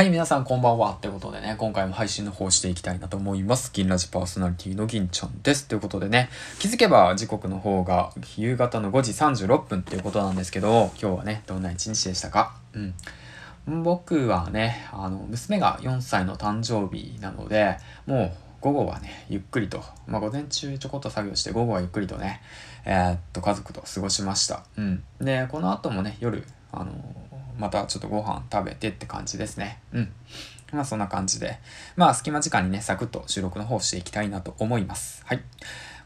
はい、皆さんこんばんは。ということでね、今回も配信の方していきたいなと思います。銀ラジパーソナリティの銀ちゃんです。ということでね、気づけば時刻の方が夕方の5時36分っていうことなんですけど、今日はね、どんな一日でしたか？うん。僕はね、あの、娘が4歳の誕生日なので、もう午後はね、ゆっくりと、まあ午前中ちょこっと作業して、午後はゆっくりとね、えー、っと、家族と過ごしました。うん。で、この後もね、夜、あのまたちょっとご飯食べてって感じですね。うん。まあそんな感じで。まあ隙間時間にね、サクッと収録の方していきたいなと思います。はい。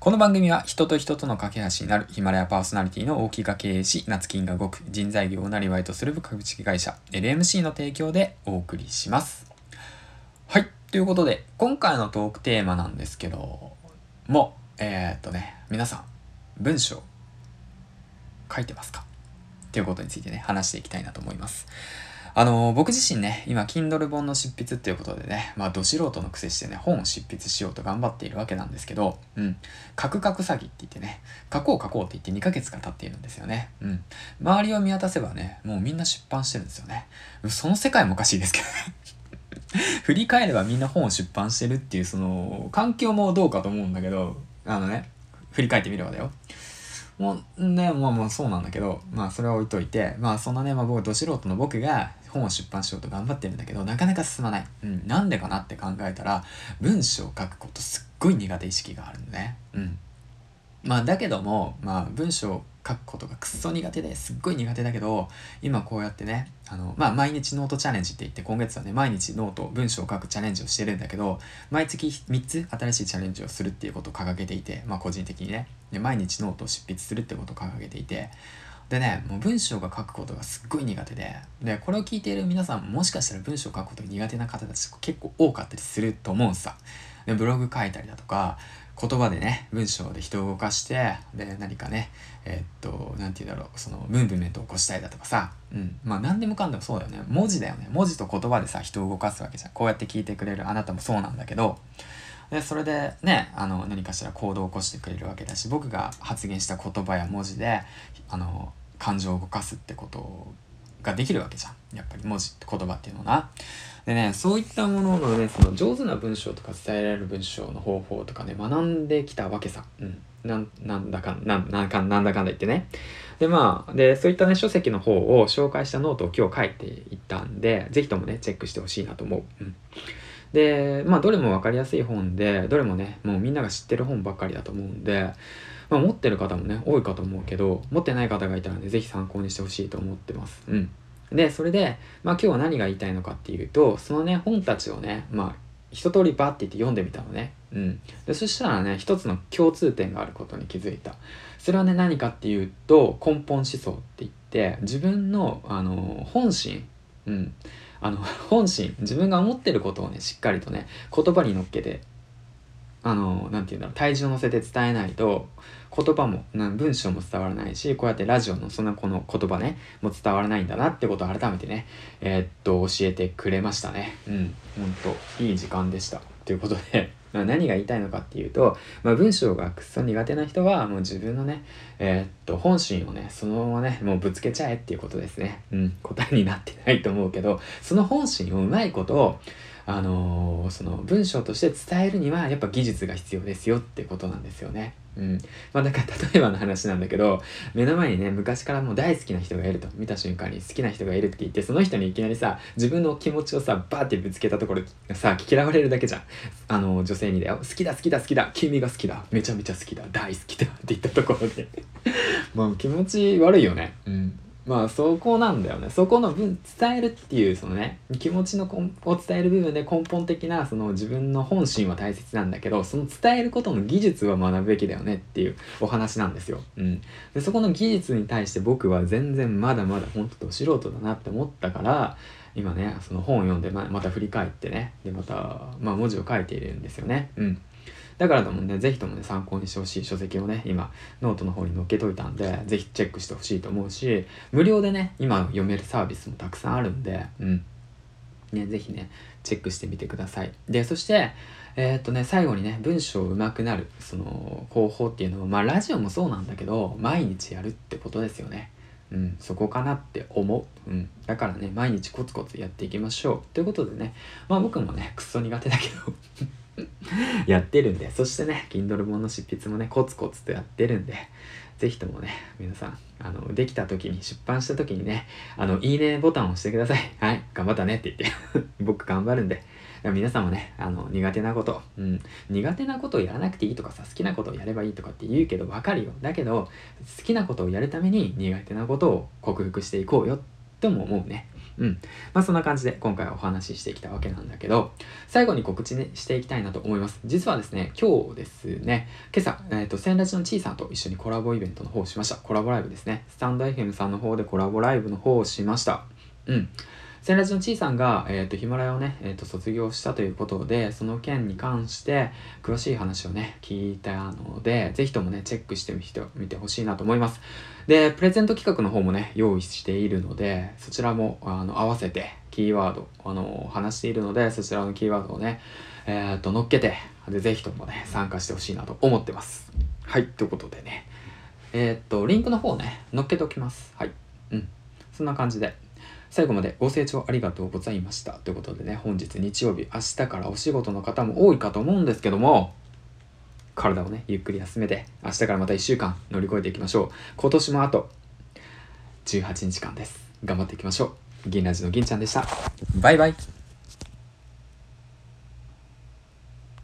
この番組は人と人との架け橋になるヒマラヤパーソナリティの大木が経営し、夏金が動く人材業をなりわいとする株式会社 LMC の提供でお送りします。はい。ということで、今回のトークテーマなんですけども、えー、っとね、皆さん、文章書いてますか？っていうことについてね、話していきたいなと思います。あの僕自身ね、今、Kindle 本の執筆っていうことでね、まあ、ど素人の癖してね、本を執筆しようと頑張っているわけなんですけど、うん、カクカク詐欺って言ってね、書こう書こうって言って2ヶ月が経っているんですよね。うん。周りを見渡せばね、もうみんな出版してるんですよね。その世界もおかしいですけどね。振り返ればみんな本を出版してるっていう、その、環境もどうかと思うんだけど、あのね、振り返ってみればだよ。もうね、まあまあそうなんだけど、まあそれは置いといて、まあそんなね、まあ僕、ど素人の僕が本を出版しようと頑張ってるんだけど、なかなか進まない。うん、なんでかなって考えたら、文章を書くことすっごい苦手意識があるのね。うん。まあだけども、まあ文章書くことがくっそ苦手ですっごい苦手だけど今こうやってねあのまあ毎日ノートチャレンジって言って今月はね毎日ノート文章を書くチャレンジをしてるんだけど毎月3つ新しいチャレンジをするっていうことを掲げていてまあ個人的にね。で毎日ノートを執筆するってことを掲げていて。でねもう文章が書くことがすっごい苦手ででこれを聞いている皆さんもしかしたら文章を書くことが苦手な方たち結構多かったりすると思うんさ。でブログ書いたりだとか言葉でね文章で人を動かしてで何かねえー、っと何て言うんだろうそのムーブメントを起こしたいだとかさ。うん。まあ何でもかんでもそうだよね。文字だよね。文字と言葉でさ人を動かすわけじゃん。こうやって聞いてくれるあなたもそうなんだけど。でそれでねあの何かしら行動を起こしてくれるわけだし僕が発言した言葉や文字であの感情を動かすってことができるわけじゃんやっぱり文字って言葉っていうのな。でね、そういったもののね、その上手な文章とか伝えられる文章の方法とかね、学んできたわけさ。うん。なん、なんだか、ん、なんか、なんだかんだ言ってね。で、まあ、で、そういったね、書籍の方を紹介したノートを今日書いていったんで、ぜひともね、チェックしてほしいなと思う。うん。で、まあ、どれも分かりやすい本で、どれもね、もうみんなが知ってる本ばっかりだと思うんで、まあ、持ってる方もね、多いかと思うけど、持ってない方がいたらね、ぜひ参考にしてほしいと思ってます。うん。で、それで、まあ今日は何が言いたいのかっていうと、そのね、本たちをね、まあ一通りバッて言って読んでみたのね。うん。で、そしたらね、一つの共通点があることに気づいた。それはね、何かっていうと、根本思想って言って、自分の、あの、本心、うん。あの、本心、自分が思ってることをね、しっかりとね、言葉に乗っけて、あの、なんて言うんだろう、体重を乗せて伝えないと、言葉も文章も伝わらないしこうやってラジオのそんなこの言葉ねも伝わらないんだなってことを改めてねえー、っと教えてくれましたね。うん。ほんといい時間でした。ということで まあ、何が言いたいのかっていうと、まあ、文章がくっそ苦手な人はもう自分のねえー、っと本心をねそのままねもうぶつけちゃえっていうことですね。うん。答えになってないと思うけどその本心をうまいことをあのー、その文章として伝えるにはやっぱ技術が必要ですよってことなんですよね。うん。まあだか例えばの話なんだけど、目の前にね、昔からもう大好きな人がいると。見た瞬間に好きな人がいるって言って、その人にいきなりさ、自分の気持ちをさ、バーってぶつけたところさ、嫌われるだけじゃん。あの、女性にだよ。好きだ好きだ好きだ。君が好きだ。めちゃめちゃ好きだ。大好きだ。って言ったところで もう気持ち悪いよね。うん。まあそこなんだよねそこの分伝えるっていうそのね気持ちのを伝える部分で根本的なその自分の本心は大切なんだけどその伝えることの技術は学ぶべきだよねっていうお話なんですよ。うん、でそこの技術に対して僕は全然まだまだ本当と素人だなって思ったから今ねその本を読んでまた振り返ってねでまた、まあ、文字を書いているんですよね。うんだからでもね、ぜひともね、参考にしてほしい書籍をね、今、ノートの方に載っけといたんで、ぜひチェックしてほしいと思うし、無料でね、今読めるサービスもたくさんあるんで、うん。ね、ぜひね、チェックしてみてください。で、そして、えー、っとね、最後にね、文章上手くなる、その、方法っていうのは、まあ、ラジオもそうなんだけど、毎日やるってことですよね。うん、そこかなって思う、うん、だからね毎日コツコツやっていきましょうということでねまあ僕もねクソ苦手だけど やってるんで。そしてね Kindle 本の執筆もねコツコツとやってるんでぜひともね皆さんあのできた時に出版した時にねあのいいねボタンを押してください。はい頑張ったねって言って 僕頑張るんで。皆さんもねあの苦手なこと、うん、苦手なことをやらなくていいとかさ好きなことをやればいいとかって言うけど分かるよ。だけど好きなことをやるために苦手なことを克服していこうよとも思うね。うん。まあそんな感じで今回はお話ししてきたわけなんだけど、最後に告知、ね、していきたいなと思います。実はですね、今日ですね、今朝、えっ、ー、と、千ラジのちいさんと一緒にコラボイベントの方をしました。コラボライブですね。スタンド FM さんの方でコラボライブの方をしました。うん。千ラジのちいさんが、えーと、ヒマラヤをね、えーと、卒業したということでその件に関して詳しい話をね聞いたのでぜひともねチェックしてみてほしいなと思います。でプレゼント企画の方もね用意しているのでそちらもあの合わせてキーワードあの話しているのでそちらのキーワードをねえっ、ー、と乗っけてでぜひともね参加してほしいなと思ってます。はいということでね。えっ、とリンクの方ね乗っけておきます。はい。うん。そんな感じで。最後までご清聴ありがとうございました。ということでね、本日日曜日、明日からお仕事の方も多いかと思うんですけども、体をね、ゆっくり休めて、明日からまた1週間乗り越えていきましょう。今年もあと18日間です。頑張っていきましょう。銀ラジの銀ちゃんでした。バイバイ。